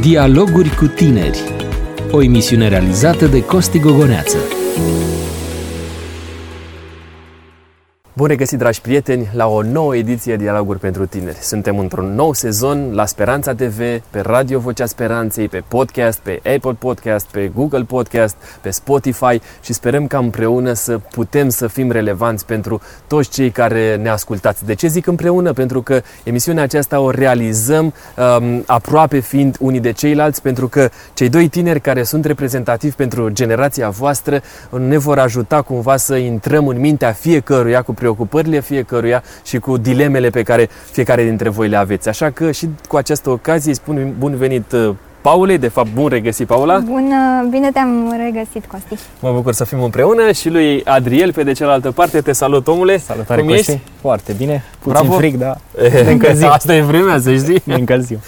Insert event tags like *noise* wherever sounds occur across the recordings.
Dialoguri cu tineri. O emisiune realizată de Costi Gogoneață. Bun regăsit, dragi prieteni, la o nouă ediție Dialoguri pentru Tineri. Suntem într-un nou sezon la Speranța TV, pe Radio Vocea Speranței, pe podcast, pe Apple Podcast, pe Google Podcast, pe Spotify și sperăm ca împreună să putem să fim relevanți pentru toți cei care ne ascultați. De ce zic împreună? Pentru că emisiunea aceasta o realizăm um, aproape fiind unii de ceilalți, pentru că cei doi tineri care sunt reprezentativi pentru generația voastră ne vor ajuta cumva să intrăm în mintea fiecăruia cu preocupările fiecăruia și cu dilemele pe care fiecare dintre voi le aveți. Așa că și cu această ocazie spun bun venit uh, Paulei, de fapt bun regăsit Paula. Bun, bine te-am regăsit Costi. Mă bucur să fim împreună și lui Adriel pe de cealaltă parte. Te salut omule. Salutare Cum Costi. ești? Foarte bine. Puțin Bravo. frig, *laughs* dar Ne încălzim. Asta e vremea, să știi. ne încălzim.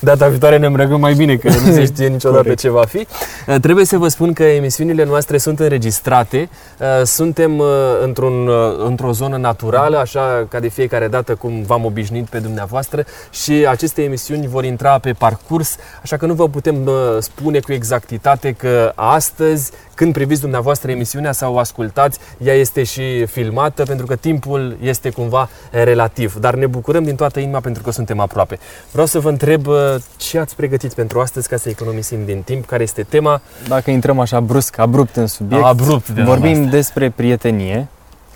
Data viitoare ne îmbrăcăm mai bine, că nu se știe niciodată Corect. ce va fi. Uh, Trebuie să vă spun că emisiunile noastre sunt înregistrate. Uh, Suntem uh, într-un, uh, într-o zonă naturală, așa ca de fiecare dată cum v-am obișnuit pe dumneavoastră și aceste emisiuni vor intra pe parcurs, așa că nu vă putem uh, spune cu exactitate că astăzi, când priviți dumneavoastră emisiunea sau o ascultați, ea este și filmată, pentru că timpul este cumva eh, relativ. Dar ne bucurăm din toată inima pentru că suntem aproape. Vreau să vă întreb uh, ce ați pregătit pentru astăzi ca să economisim din timp, care este tema Dacă intrăm așa brusc, abrupt în subiect, abrupt de vorbim data asta. despre prietenie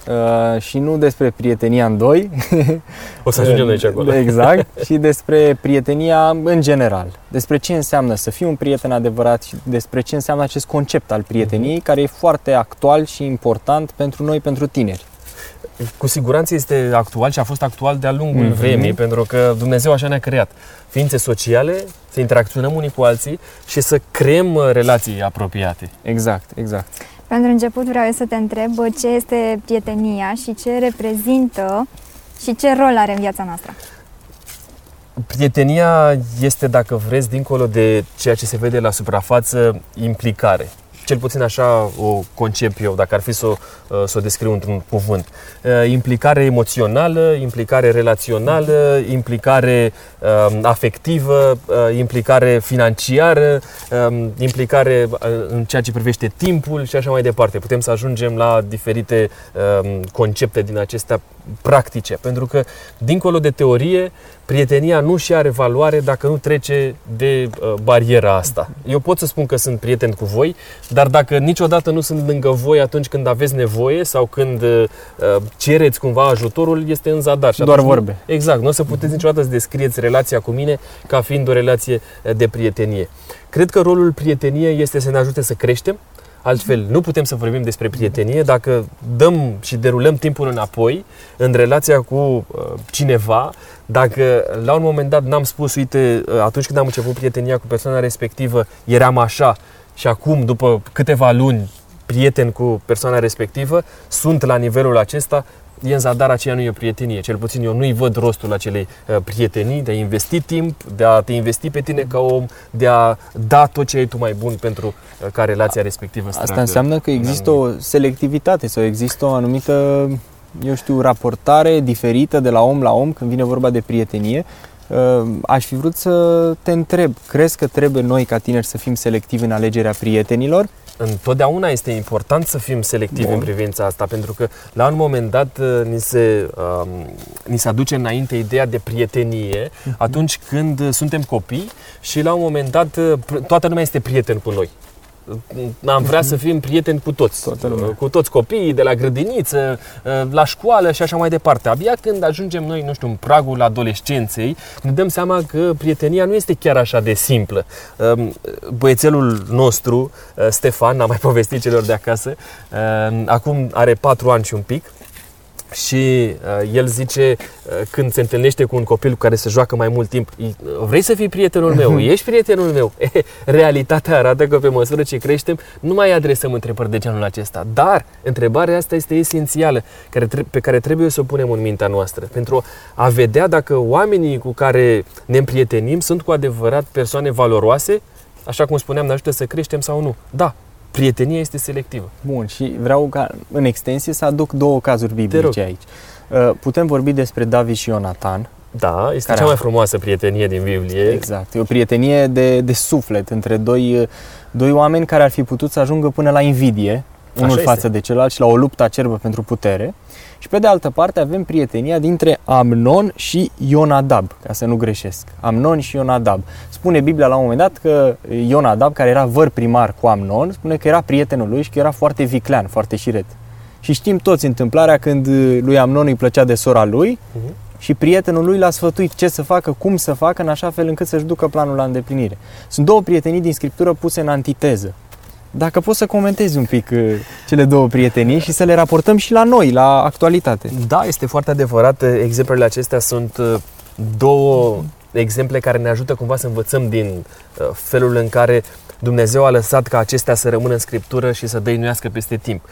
uh, și nu despre prietenia în doi. O să ajungem noi aici acolo. *laughs* Exact. și despre prietenia în general. Despre ce înseamnă să fii un prieten adevărat și despre ce înseamnă acest concept al prieteniei, Mhm. care e foarte actual și important pentru noi, pentru tineri. Cu siguranță este actual și a fost actual de-a lungul Mhm. vremii, pentru că Dumnezeu așa ne-a creat. Ființe sociale, să interacționăm unii cu alții și să creăm uh, relații apropiate. Exact, exact. Pentru început vreau eu să te întreb ce este prietenia și ce reprezintă și ce rol are în viața noastră. Prietenia este, dacă vreți, dincolo de ceea ce se vede la suprafață, implicare. Cel puțin așa o concep eu, dacă ar fi să o, uh, să o descriu într-un cuvânt. Uh, Implicare emoțională, implicare relațională, implicare um, afectivă, uh, implicare financiară, um, implicare uh, în ceea ce privește timpul și așa mai departe. Putem să ajungem la diferite um, concepte din acestea practice, pentru că dincolo de teorie, prietenia nu și are valoare dacă nu trece de uh, bariera asta. Eu pot să spun că sunt prieten cu voi, dar dacă niciodată nu sunt lângă voi atunci când aveți nevoie sau când uh, uh, cereți cumva ajutorul, este în zadar. Și Doar atunci nu- vorbe. Exact, nu o să puteți niciodată să descrieți relația cu mine ca fiind o relație uh, de prietenie. Cred că rolul prieteniei este să ne ajute să creștem, Altfel, nu putem să vorbim despre prietenie dacă dăm și derulăm timpul înapoi în relația cu uh, cineva, dacă la un moment dat n-am spus, uite, uh, atunci când am început prietenia cu persoana respectivă, eram așa și acum, după câteva luni, prieten cu persoana respectivă, sunt la nivelul acesta, e în zadar aceea nu e o prietenie. Cel puțin eu nu-i văd rostul acelei uh, prietenii, de a investi timp, de a te investi pe tine ca om, de a da tot ce ai tu mai bun pentru uh, ca relația respectivă să Asta treacă. înseamnă că există o selectivitate sau există o anumită, eu știu, raportare diferită de la om la om când vine vorba de prietenie. Uh, Aș fi vrut să te întreb, crezi că trebuie noi ca tineri să fim selectivi în alegerea prietenilor? Întotdeauna este important să fim selectivi Bun. în privința asta, pentru că la un moment dat uh, ni se, um, ni se aduce înainte ideea de prietenie Mhm. atunci când uh, suntem copii și la un moment dat uh, pr- toată lumea este prieten cu noi. Am vrea să fim prieteni cu toți, Toată lumea. cu toți copiii, de la grădiniță, uh, la școală și așa mai departe. Abia când ajungem noi, nu știu, în pragul adolescenței, ne dăm seama că prietenia nu este chiar așa de simplă. Um, Băiețelul nostru, uh, Stefan, am mai *laughs* povestit celor de acasă, uh, acum are patru ani și un pic, și uh, el zice, uh, când se întâlnește cu un copil cu care se joacă mai mult timp, "I- vrei să fii prietenul meu, ești prietenul meu. *laughs* E, realitatea arată că pe măsură ce creștem, nu mai adresăm întrebări de genul acesta. Dar întrebarea asta este esențială, care tre- pe care trebuie să o punem în mintea noastră, pentru a vedea dacă oamenii cu care ne împrietenim sunt cu adevărat persoane valoroase, așa cum spuneam, ne ajută să creștem sau nu. Da, prietenia este selectivă. Bun, și vreau ca în extensie să aduc două cazuri rog. biblice aici. Uh, Putem vorbi despre David și Ionatan, Da, este Care cea a- mai frumoasă prietenie din Biblie. Exact. E o prietenie de, de suflet între doi, doi oameni care ar fi putut să ajungă până la invidie, unul este. față de celălalt și la o luptă acerbă pentru putere. Și pe de altă parte avem prietenia dintre Amnon și Ionadab, ca să nu greșesc. Amnon și Ionadab. Spune Biblia la un moment dat că Ionadab, care era văr primar cu Amnon, spune că era prietenul lui și că era foarte viclean, foarte șiret. Și știm toți întâmplarea când lui Amnon îi plăcea de sora lui Mhm. și prietenul lui l-a sfătuit ce să facă, cum să facă, în așa fel încât să-și ducă planul la îndeplinire. Sunt două prietenii din Scriptură puse în antiteză. Dacă poți să comentezi un pic uh, cele două prietenii și să le raportăm și la noi, la actualitate. Da, este foarte adevărat. Exemplele acestea sunt uh, două exemple care ne ajută cumva să învățăm din uh, felul în care Dumnezeu a lăsat ca acestea să rămână în Scriptură și să dăinuiască peste timp.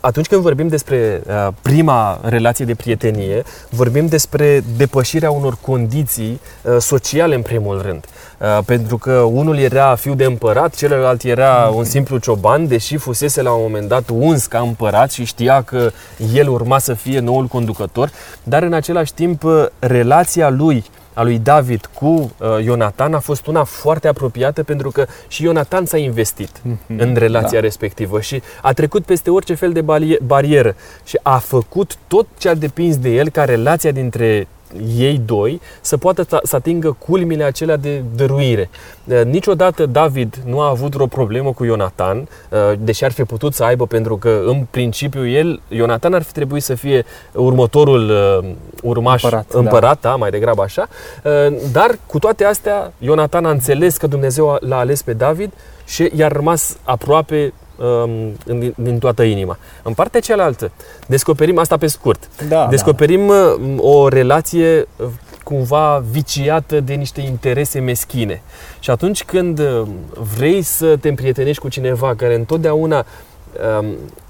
Atunci când vorbim despre uh, prima relație de prietenie, vorbim despre depășirea unor condiții uh, sociale în primul rând. Uh, pentru că unul era fiu de împărat, celălalt era un simplu cioban, deși fusese la un moment dat uns ca împărat și știa că el urma să fie noul conducător, dar în același timp uh, relația lui a lui David cu uh, Ionatan a fost una foarte apropiată pentru că și Ionatan s-a investit în relația Da. respectivă și a trecut peste orice fel de balie- barieră și a făcut tot ce a depins de el ca relația dintre ei doi să poată să- să atingă culmile acelea de dăruire. Uh, Niciodată David nu a avut vreo problemă cu Ionatan, uh, deși ar fi putut să aibă pentru că în principiu el, Ionatan ar fi trebuit să fie următorul uh, urmaș Împărat, da. împărat da, mai degrabă așa. Uh, Dar cu toate astea, Ionatan a înțeles că Dumnezeu a- l-a ales pe David și i-a rămas aproape um, în- din toată inima. În partea cealaltă, descoperim asta pe scurt. Da, Descoperim uh, o relație uh, cumva viciată de niște interese meschine. Și atunci când uh, vrei să te împrietenești cu cineva care întotdeauna um,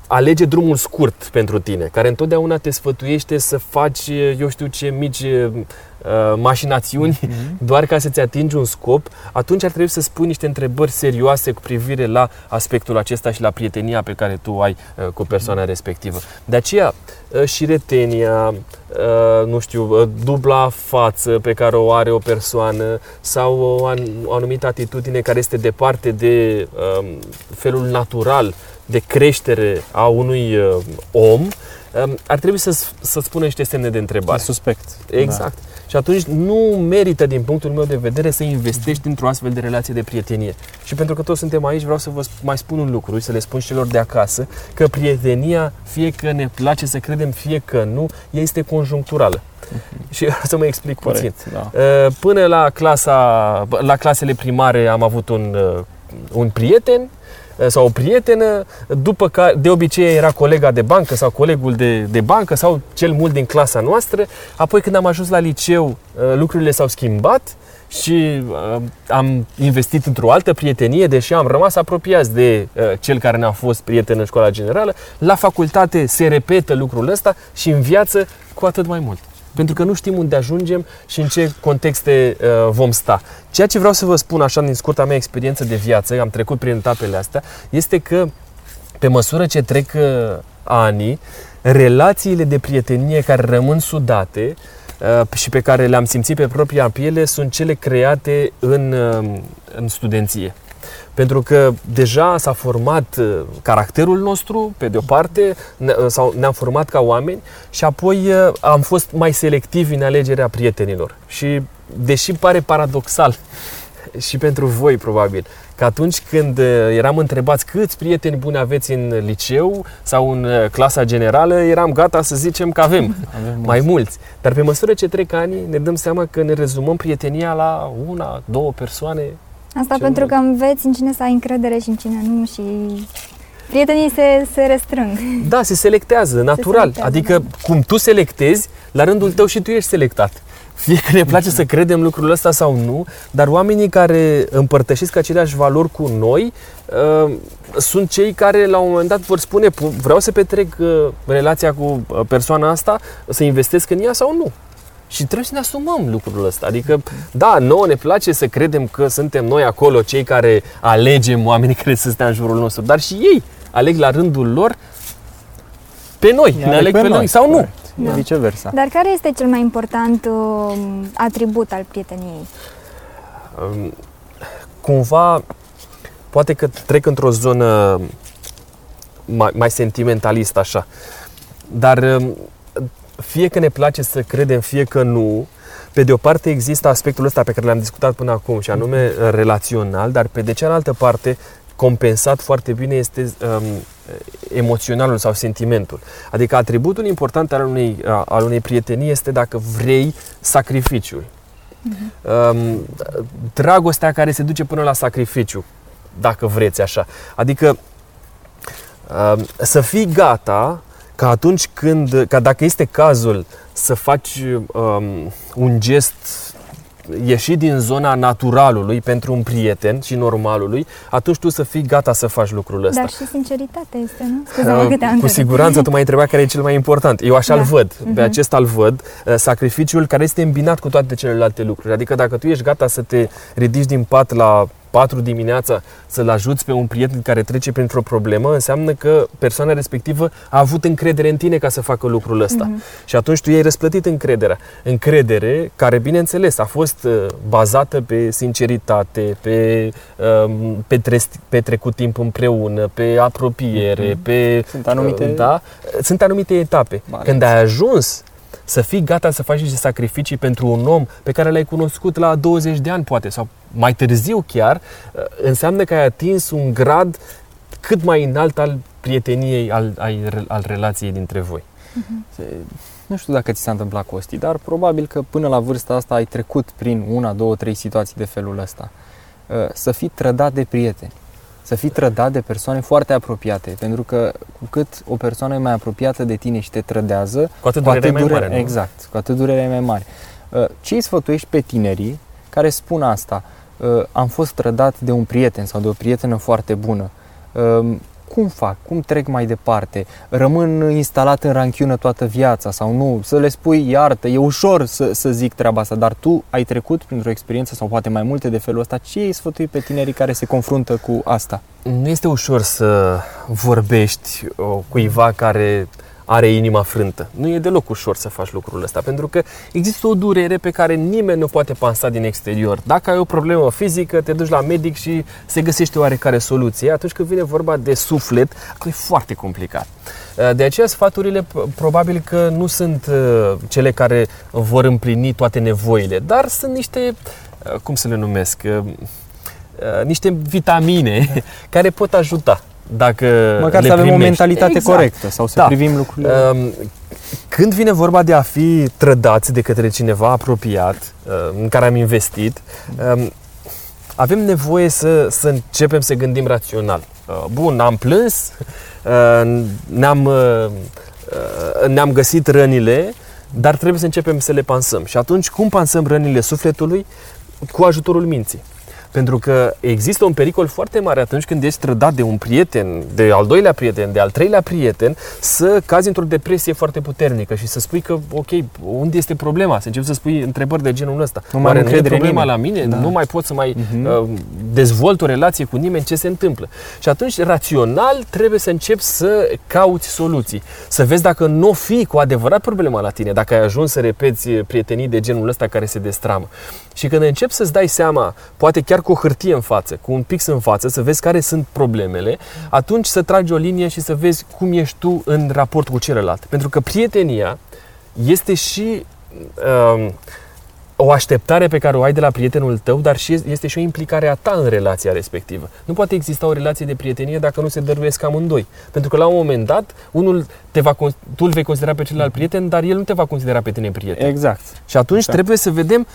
alege drumul scurt pentru tine, care întotdeauna te sfătuiește să faci, uh, eu știu ce, mici uh, mașinațiuni doar ca să-ți atingi un scop, atunci ar trebui să spui niște întrebări serioase cu privire la aspectul acesta și la prietenia pe care tu o ai uh, cu persoana respectivă. De aceea, uh, și retenia, uh, nu știu, uh, dubla față pe care o are o persoană sau o, an- o anumită atitudine care este departe de um, felul natural de creștere a unui uh, om, um, ar trebui să, să spună niște semne de întrebare. Suspect. Exact. Și atunci nu merită, din punctul meu de vedere, să investești într-o astfel de relație de prietenie. Și pentru că toți suntem aici, vreau să vă sp- mai spun un lucru și să le spun și celor de acasă, că prietenia, fie că ne place să credem, fie că nu, ea este conjuncturală. Și vreau *laughs* să mă explic puțin. Corect, da. Uh, Până la, clasa, la clasele primare am avut un, uh, un prieten uh, sau o prietenă, după care de obicei era colega de bancă sau colegul de, de bancă sau cel mult din clasa noastră. Apoi când am ajuns la liceu, uh, lucrurile s-au schimbat și uh, am investit într-o altă prietenie, deși am rămas apropiați de uh, cel care ne-a fost prieten în școala generală. La facultate se repetă lucrul ăsta și în viață cu atât mai mult. Pentru că nu știm unde ajungem și în ce contexte uh, vom sta. Ceea ce vreau să vă spun așa din scurta mea experiență de viață, am trecut prin etapele astea, este că pe măsură ce trec uh, anii, relațiile de prietenie care rămân sudate uh, și pe care le-am simțit pe propria piele sunt cele create în, uh, în studenție. Pentru că deja s-a format uh, caracterul nostru, pe de o parte, ne- uh, sau ne-am format ca oameni și apoi uh, am fost mai selectivi în alegerea prietenilor. Și deși pare paradoxal *laughs* și pentru voi probabil, că atunci când uh, eram întrebați câți prieteni buni aveți în liceu sau în uh, clasa generală, eram gata să zicem că avem *laughs* Avem mai mulți. Dar pe măsură ce trec ani, ne dăm seama că ne rezumăm prietenia la una, două persoane. Asta Cel pentru mult. că înveți în cine să ai încredere și în cine nu și prietenii se, se restrâng. Da, se selectează, natural. selectează, adică cum tu selectezi, la rândul tău și tu ești selectat. Fie că ne place să credem lucrul ăsta sau nu, dar oamenii care împărtășesc aceleași valori cu noi uh, sunt cei care la un moment dat vor spune "Pu- vreau să petrec uh, relația cu uh, persoana asta, să investesc în ea sau nu. Și trebuie să ne asumăm lucrul ăsta. Adică, da, nouă ne place să credem că suntem noi acolo cei care alegem oamenii *laughs* care să stea în jurul nostru, dar și ei aleg la rândul lor pe noi, ne, ne aleg pe, noi sau nu. Corect. Da. viceversa. Dar care este cel mai important uh, atribut al prieteniei? Um, cumva, poate că trec într-o zonă mai, mai sentimentalistă așa, dar um, fie că ne place să credem, fie că nu, pe de o parte există aspectul ăsta pe care l-am discutat până acum și anume relațional, dar pe de cealaltă parte compensat foarte bine este um, emoționalul sau sentimentul. Adică atributul important al unei, al unei prietenii este dacă vrei sacrificiul. Uh-huh. Um, dragostea care se duce până la sacrificiu, dacă vreți așa. Adică um, să fii gata ca atunci când, ca dacă este cazul să faci um, un gest ieși din zona naturalului pentru un prieten și normalului, atunci tu să fii gata să faci lucrul ăsta. Dar și sinceritatea este, nu? Scuze-mă că Cu siguranță tu m-ai întrebat care e cel mai important. Eu așa-l da. văd, uh-huh. pe acesta îl văd, uh, sacrificiul care este îmbinat cu toate celelalte lucruri. Adică dacă tu ești gata să te ridici din pat la 4 dimineața să-l ajuți pe un prieten care trece printr-o problemă, înseamnă că persoana respectivă a avut încredere în tine ca să facă lucrul ăsta. Uh-huh. Și atunci tu i-ai răsplătit încrederea. Încredere care, bineînțeles, a fost uh, bazată pe sinceritate, pe um, petrecut timp împreună, pe apropiere, uh-huh. pe... Sunt anumite... Uh, da, sunt anumite etape. Balențe. Când ai ajuns să fii gata să faci niște sacrificii pentru un om pe care l-ai cunoscut la 20 de ani, poate, sau mai târziu chiar, uh, înseamnă că ai atins un grad cât mai înalt al prieteniei, al, al, al relației dintre voi. Uh-huh. Nu știu dacă ți s-a întâmplat, Costi, dar probabil că până la vârsta asta ai trecut prin una, două, trei situații de felul ăsta. Uh, să fii trădat de prieteni să fii trădat de persoane foarte apropiate, pentru că cu cât o persoană e mai apropiată de tine și te trădează, cu atât durerea mai mare, nu? Exact, cu atât durerea mai mare. Uh, ce îi sfătuiești pe tinerii care spun asta? Uh, am fost trădat de un prieten sau de o prietenă foarte bună. Uh, cum fac? Cum trec mai departe? Rămân instalat în ranchiună toată viața sau nu? Să le spui iartă, e ușor să, să zic treaba asta, dar tu ai trecut printr-o experiență sau poate mai multe de felul ăsta. Ce îi sfătui pe tinerii care se confruntă cu asta? Nu este ușor să vorbești cuiva care are inima frântă. Nu e deloc ușor să faci lucrul ăsta, pentru că există o durere pe care nimeni nu poate pansa din exterior. Dacă ai o problemă fizică, te duci la medic și se găsește oarecare soluție. Atunci când vine vorba de suflet, e foarte complicat. De aceea sfaturile probabil că nu sunt uh, cele care vor împlini toate nevoile, dar sunt niște, uh, cum să le numesc, uh, niște vitamine *laughs* care pot ajuta dacă Măcar le să avem primești. o mentalitate exact. corectă sau să da. privim lucrurile. Um, când vine vorba de a fi trădați de către cineva apropiat, în care am investit, um, avem nevoie să, să începem să gândim rațional. Uh, bun, am plâns, uh, ne-am, uh, ne-am găsit rănile, dar trebuie să începem să le pansăm. Și atunci, cum pansăm rănile sufletului? Cu ajutorul minții. Pentru că există un pericol foarte mare atunci când ești trădat de un prieten, de al doilea prieten, de al treilea prieten, să cazi într-o depresie foarte puternică și să spui că, ok, unde este problema? Să începi să spui întrebări de genul ăsta. Nu mai nu e problema la mine? Da. Nu mai pot să mai uh-huh. uh, dezvolt o relație cu nimeni? Ce se întâmplă? Și atunci, rațional, trebuie să începi să cauți soluții. Să vezi dacă nu fi cu adevărat problema la tine, dacă ai ajuns să repeți prietenii de genul ăsta care se destramă. Și când începi să-ți dai seama, poate chiar cu o hârtie în față, cu un pix în față, să vezi care sunt problemele, atunci să tragi o linie și să vezi cum ești tu în raport cu celălalt. Pentru că prietenia este și um, o așteptare pe care o ai de la prietenul tău, dar și este și o implicare a ta în relația respectivă. Nu poate exista o relație de prietenie dacă nu se dăruiesc amândoi. Pentru că la un moment dat, unul te va, tu îl vei considera pe celălalt prieten, dar el nu te va considera pe tine prieten. Exact. Și atunci exact. trebuie să vedem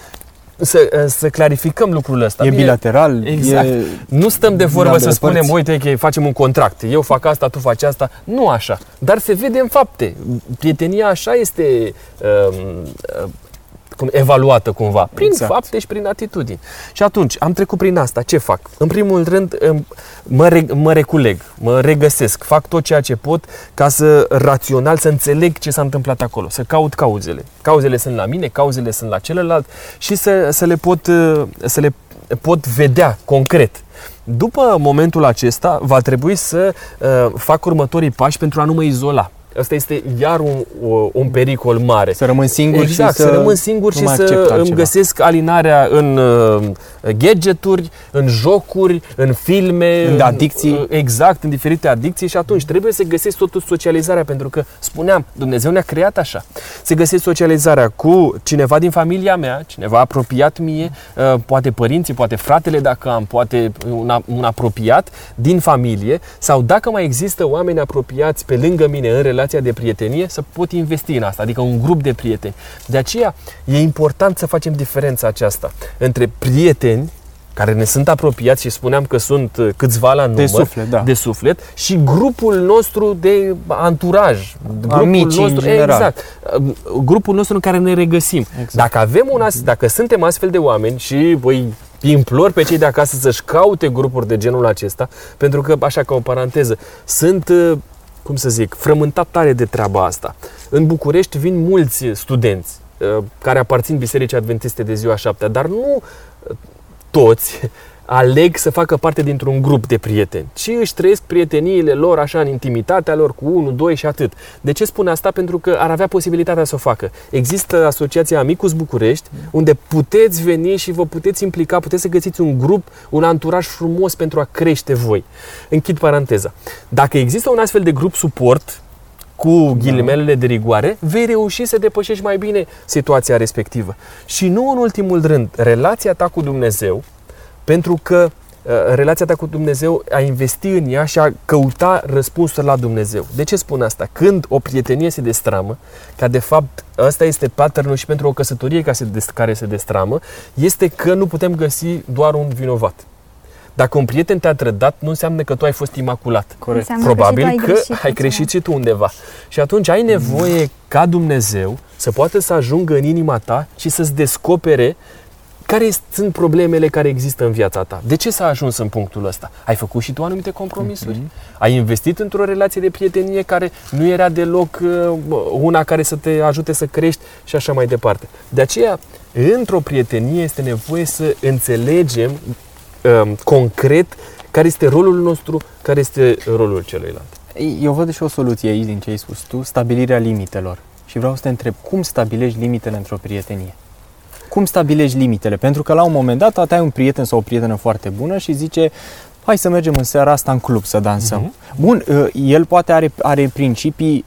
să, să clarificăm lucrul ăsta. E Bine, bilateral. Exact. E... Nu stăm de vorbă să spunem, părți. uite că facem un contract, eu fac asta, tu faci asta. Nu așa. Dar se vede în fapte. Prietenia așa este uh, cum, evaluată cumva, prin exact. fapte și prin atitudini. Și atunci, am trecut prin asta, ce fac? În primul rând, mă, re, mă reculeg, mă regăsesc, fac tot ceea ce pot ca să rațional, să înțeleg ce s-a întâmplat acolo, să caut cauzele. Cauzele sunt la mine, cauzele sunt la celălalt și să, să, le, pot, să le pot vedea concret. După momentul acesta, va trebui să uh, fac următorii pași pentru a nu mă izola Asta este iar un, un pericol mare. Să rămân singur exact, și să, să rămân singur și să îmi găsesc alinarea în uh, gadgeturi, în jocuri, în filme, în adicții. Uh, exact, în diferite adicții și atunci trebuie să găsesc totuși socializarea pentru că spuneam, Dumnezeu ne-a creat așa. Să găsesc socializarea cu cineva din familia mea, cineva apropiat mie, uh, poate părinții, poate fratele dacă am, poate un, un apropiat din familie sau dacă mai există oameni apropiați pe lângă mine în relația de prietenie, să pot investi în asta, adică un grup de prieteni. De aceea e important să facem diferența aceasta între prieteni care ne sunt apropiați și spuneam că sunt uh, câțiva la număr de suflet, da. de suflet și grupul nostru de anturaj, grupul Amici, nostru, exact, uh, grupul nostru în care ne regăsim. Exact. Dacă avem un as, dacă suntem astfel de oameni și voi implor pe cei de acasă să-și caute grupuri de genul acesta, pentru că, așa ca o paranteză, sunt uh, cum să zic, frământat tare de treaba asta. În București vin mulți studenți care aparțin Bisericii Adventiste de ziua șaptea, dar nu toți aleg să facă parte dintr-un grup de prieteni, ci își trăiesc prieteniile lor așa în intimitatea lor cu unul, doi și atât. De ce spun asta? Pentru că ar avea posibilitatea să o facă. Există asociația Amicus București, unde puteți veni și vă puteți implica, puteți să găsiți un grup, un anturaj frumos pentru a crește voi. Închid paranteza. Dacă există un astfel de grup suport, cu ghilimelele de rigoare, vei reuși să depășești mai bine situația respectivă. Și nu în ultimul rând, relația ta cu Dumnezeu, pentru că uh, relația ta cu Dumnezeu, a investi în ea și a căuta răspunsuri la Dumnezeu. De ce spun asta? Când o prietenie se destramă, ca de fapt ăsta este patternul și pentru o căsătorie care se destramă, este că nu putem găsi doar un vinovat. Dacă un prieten te-a trădat, nu înseamnă că tu ai fost imaculat. Corect. Probabil că, că ai greșit, ai greșit și tu undeva. Și atunci ai nevoie ca Dumnezeu să poată să ajungă în inima ta și să-ți descopere care sunt problemele care există în viața ta? De ce s-a ajuns în punctul ăsta? Ai făcut și tu anumite compromisuri? Mm-hmm. Ai investit într-o relație de prietenie care nu era deloc uh, una care să te ajute să crești și așa mai departe. De aceea, într-o prietenie este nevoie să înțelegem uh, concret care este rolul nostru, care este rolul celuilalt. Eu văd și o soluție aici din ce ai spus tu, stabilirea limitelor. Și vreau să te întreb, cum stabilești limitele într-o prietenie? Cum stabilești limitele? Pentru că la un moment dat ai un prieten sau o prietenă foarte bună și zice hai să mergem în seara asta în club să dansăm. Uh-huh. Bun, uh, el poate are, are principii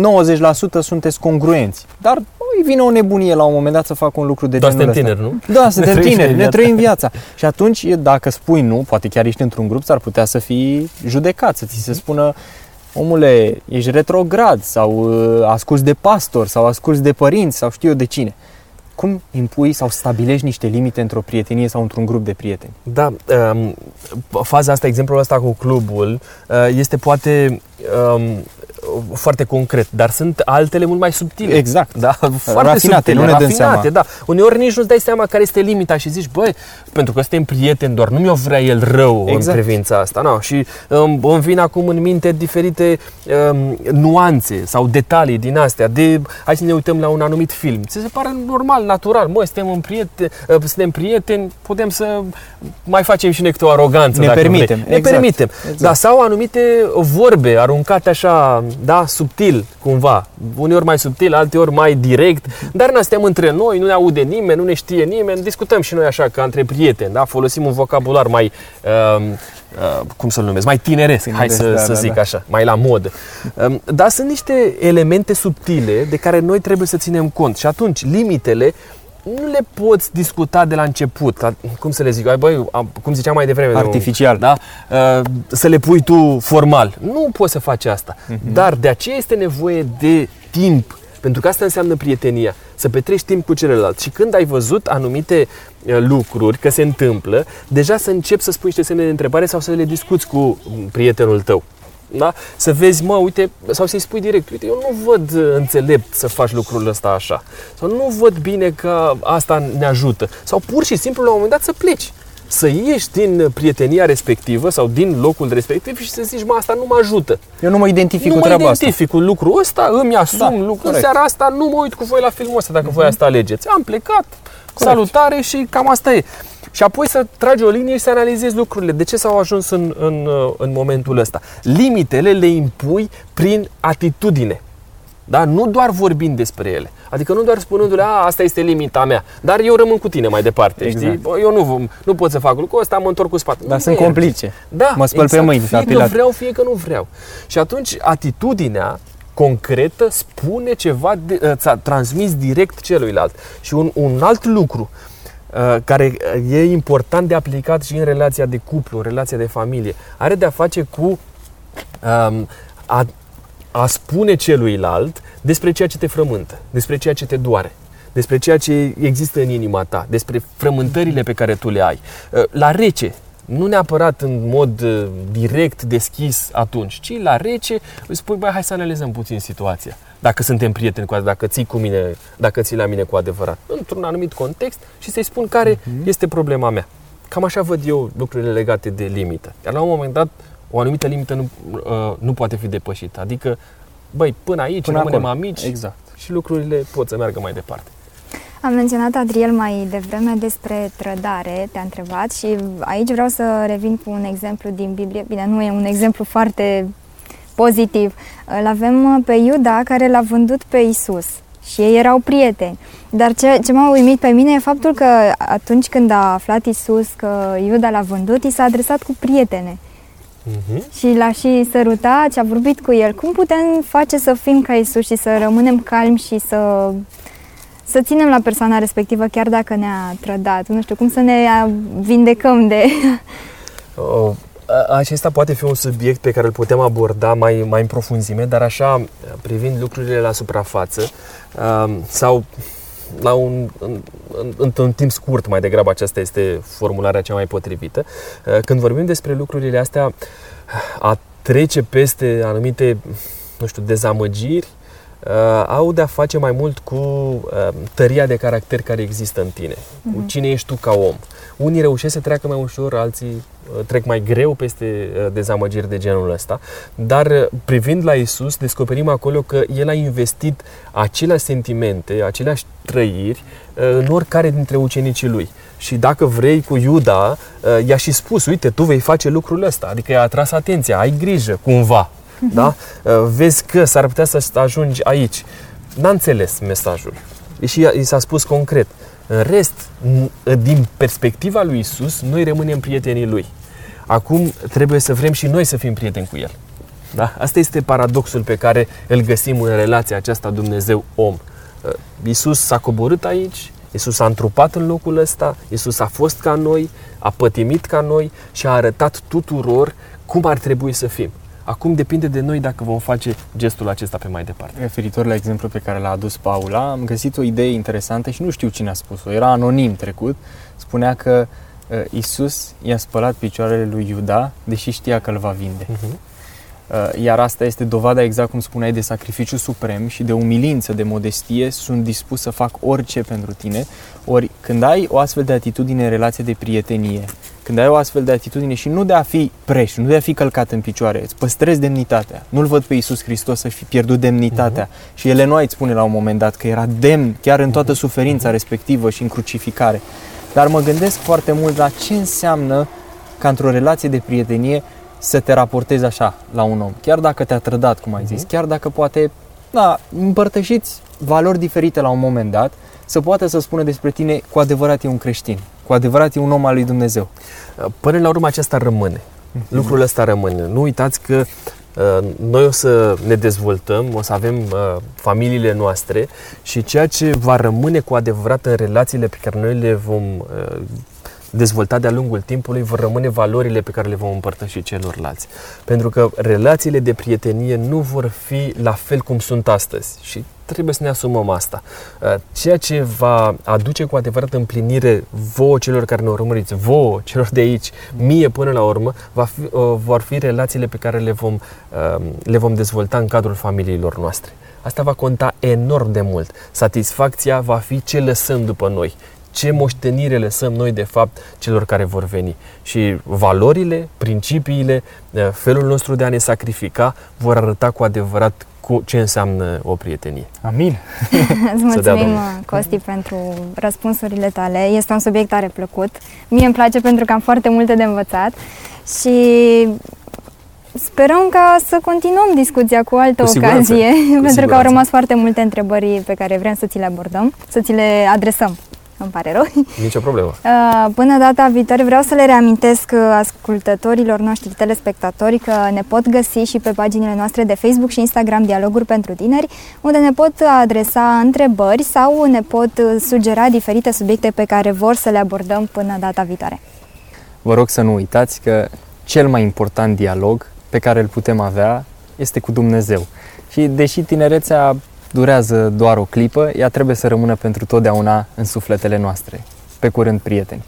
90% sunteți congruenți, dar îi vine o nebunie la un moment dat să facă un lucru de Doar genul suntem tineri, nu? Da, suntem *laughs* ne tineri, ne trăim viața. Și atunci, dacă spui nu, poate chiar ești într-un grup, s-ar putea să fii judecat, să ți se spună omule, ești retrograd sau uh, asculți de pastor sau asculți de părinți sau știu eu de cine. Cum impui sau stabilești niște limite într-o prietenie sau într-un grup de prieteni? Da, um, faza asta, exemplul ăsta cu clubul, uh, este poate um, foarte concret, dar sunt altele mult mai subtile. Exact. Da? *laughs* Foarte rafinate, subtile, nu ne rafinate, dăm seama. da. Uneori nici nu-ți dai seama care este limita și zici, băi, pentru că suntem prieteni, doar nu mi-o vrea el rău exact. în privința asta. No, și um, îmi vin acum în minte diferite um, nuanțe sau detalii din astea. De, hai să ne uităm la un anumit film. Ți se pare normal, natural. Mă, suntem, în prieten, uh, suntem prieteni, putem să mai facem și noi câte o aroganță. Ne dacă permitem. Vrei. Ne exact. permitem. Exact. Da, sau anumite vorbe aruncate așa, da, subtil, cumva. Uneori mai subtil, alteori mai direct, dar ne suntem între noi, nu ne aude nimeni, nu ne știe nimeni, discutăm și noi așa ca între prieteni, da? Folosim un vocabular mai, uh, uh, cum să-l numesc, mai tineresc, hai să, da, să da, zic da. așa, mai la modă. Um, dar sunt niște elemente subtile de care noi trebuie să ținem cont și atunci limitele nu le poți discuta de la început, la- cum să le zic, ai, băi, am- cum ziceam mai devreme. Artificial. Da? Uh, Să le pui tu formal. Nu poți să faci asta. Mhm. Dar de aceea este nevoie de timp. Pentru că asta înseamnă prietenia. Să petreci timp cu celălalt. Și când ai văzut anumite uh, lucruri că se întâmplă, deja să începi să spui niște semne de întrebare sau să le discuți cu mm, prietenul tău. Da? Să vezi, mă, uite, sau să-i spui direct, uite, eu nu văd uh, înțelept să faci lucrul ăsta așa. Sau nu văd bine că asta ne ajută. Sau pur și simplu, la un moment dat, să pleci. Să ieși din prietenia respectivă sau din locul respectiv și să zici, mă, asta nu mă ajută. Eu nu mă identific nu cu mă treaba identific cu lucrul ăsta, îmi asum Da, lucrul. În corect. seara asta nu mă uit cu voi la filmul ăsta dacă voi asta alegeți. Am plecat, salutare și cam asta e. și apoi să tragi o linie și să analizezi lucrurile. De ce s-au ajuns în, în, în momentul ăsta? Limitele le impui prin atitudine. Da? Nu doar vorbind despre ele. Adică nu doar spunându-le, a, asta este limita mea, dar eu rămân cu tine mai departe, exact. știi? Bă, eu nu, nu pot să fac lucrul ăsta, mă întorc cu spatele. Dar sunt complice. Da, mă spăl exact. pe mâini. Fie că vreau, fie că nu vreau. Și atunci atitudinea concretă spune ceva, de, uh, ți-a transmis direct celuilalt. Și un, un alt lucru uh, care e important de aplicat și în relația de cuplu, în relația de familie, are de a face cu um, a, a spune celuilalt despre ceea ce te frământă, despre ceea ce te doare, despre ceea ce există în inima ta, despre frământările pe care tu le ai. Uh, la rece, nu neapărat în mod uh, direct, deschis atunci, ci la rece îi spui, băi, hai să analizăm puțin situația. Dacă suntem prieteni cu adevărat, dacă ții cu mine, dacă ții la mine cu adevărat, într-un anumit context și să-i spun care uh-huh. este problema mea. Cam așa văd eu lucrurile legate de limită. Iar la un moment dat, o anumită limită nu, uh, nu poate fi depășită. Adică, băi, până aici până rămânem acolo. amici exact. și lucrurile pot să meargă mai departe. Am menționat, Adriel, mai devreme despre trădare, te-a întrebat și aici vreau să revin cu un exemplu din Biblie. Bine, nu e un exemplu foarte pozitiv. Îl avem pe Iuda care l-a vândut pe Isus și ei erau prieteni. Dar ce, ce m-a uimit pe mine e faptul că atunci când a aflat Isus că Iuda l-a vândut, i s-a adresat cu prietene. Uh-huh. Și l-a și sărutat și a vorbit cu el. Cum putem face să fim ca Isus și să rămânem calmi și să să ținem la persoana respectivă chiar dacă ne-a trădat. Nu știu, cum să ne vindecăm de... Oh, acesta poate fi un subiect pe care îl putem aborda mai, mai în profunzime, dar așa, privind lucrurile la suprafață sau la un, în, într-un timp scurt mai degrabă, aceasta este formularea cea mai potrivită. Când vorbim despre lucrurile astea, a trece peste anumite, nu știu, dezamăgiri, uh, au de-a face mai mult cu uh, tăria de caracter care există în tine, uh-huh. cu mhm. cine ești tu ca om. Unii reușesc să treacă mai ușor, alții uh, trec mai greu peste uh, dezamăgiri de genul ăsta, dar uh, privind la Isus, descoperim acolo că El a investit aceleași sentimente, aceleași trăiri uh, în oricare dintre ucenicii Lui. Și dacă vrei cu Iuda, uh, i-a și spus, uite, tu vei face lucrul ăsta, adică i-a atras atenția, ai grijă, cumva, uh-huh. *laughs* da? Uh, vezi că s-ar putea să ajungi aici. N-a înțeles mesajul. Și i s-a spus concret. În rest, din perspectiva lui Isus, noi rămânem prietenii lui. Acum trebuie să vrem și noi să fim prieteni cu el. Da? Asta este paradoxul pe care îl găsim în relația aceasta Dumnezeu-om. Uh, Isus s-a coborât aici, Isus a întrupat în locul ăsta, Isus a fost ca noi, a pătimit ca noi și a arătat tuturor cum ar trebui să fim. Acum depinde de noi dacă vom face gestul acesta pe mai departe. Referitor la exemplu pe care l-a adus Paula, am găsit o idee interesantă și nu știu cine a spus-o. Era anonim trecut. Spunea că uh, Isus i-a spălat picioarele lui Iuda, deși știa că îl va vinde. Uh-huh. Uh, iar asta este dovada, exact cum spuneai, de sacrificiu suprem și de umilință, de modestie. Sunt dispus să fac orice pentru tine. Ori când ai o astfel de atitudine în relație de prietenie, când ai o astfel de atitudine și nu de a fi preș, nu de a fi călcat în picioare, îți păstrezi demnitatea. Nu-L văd pe Iisus Hristos să fi pierdut demnitatea. Uh-huh. Și Elena îți spune la un moment dat că era demn chiar în toată mhm. suferința uh-huh. respectivă și în crucificare. Dar mă gândesc foarte mult la ce înseamnă ca într-o relație de prietenie să te raportezi așa la un om. Chiar dacă te-a trădat, cum ai zis, uh-huh. chiar dacă poate da, împărtășiți valori diferite la un moment dat, să poată să spună despre tine cu adevărat e un creștin, cu adevărat e un om al lui Dumnezeu. Până la urmă acesta rămâne. Uh-huh. Lucrul ăsta rămâne. Nu uitați că uh, noi o să ne dezvoltăm, o să avem uh, familiile noastre și ceea ce va rămâne cu adevărat în relațiile pe care noi le vom uh, dezvolta de-a lungul timpului vor rămâne valorile pe care le vom împărtăși celorlalți. Pentru că relațiile de prietenie nu vor fi la fel cum sunt astăzi și trebuie să ne asumăm asta. Uh, ceea ce va aduce cu adevărat împlinire vouă celor care ne urmăriți, vouă celor de aici, mie până la urmă, va fi, uh, vor fi relațiile pe care le vom, uh, le vom dezvolta în cadrul familiilor noastre. Asta va conta enorm de mult. Satisfacția va fi ce lăsăm după noi ce moștenire lăsăm noi de fapt celor care vor veni. Și valorile, principiile, eh, felul nostru de a ne sacrifica vor arăta cu adevărat cu ce înseamnă o prietenie. Amin! *laughs* Îți mulțumim, Costi, pentru răspunsurile tale. Este un subiect tare plăcut. Mie îmi place pentru că am foarte multe de învățat și Sperăm ca să continuăm discuția cu altă cu ocazie, cu *laughs* pentru siguranță. că au rămas foarte multe întrebări pe care vrem să ți le abordăm, să ți le adresăm. Îmi pare rău. Nicio problemă. *laughs* Uh, Până data viitoare vreau să le reamintesc uh, ascultătorilor noștri, telespectatori, că ne pot găsi și pe paginile noastre de Facebook și Instagram Dialoguri pentru Tineri, unde ne pot adresa întrebări sau ne pot uh, sugera diferite subiecte pe care vor să le abordăm până data viitoare. Vă rog să nu uitați că cel mai important dialog pe care îl putem avea este cu Dumnezeu. Și deși tinerețea durează doar o clipă, ea trebuie să rămână pentru totdeauna în sufletele noastre. Pe curând, prieteni!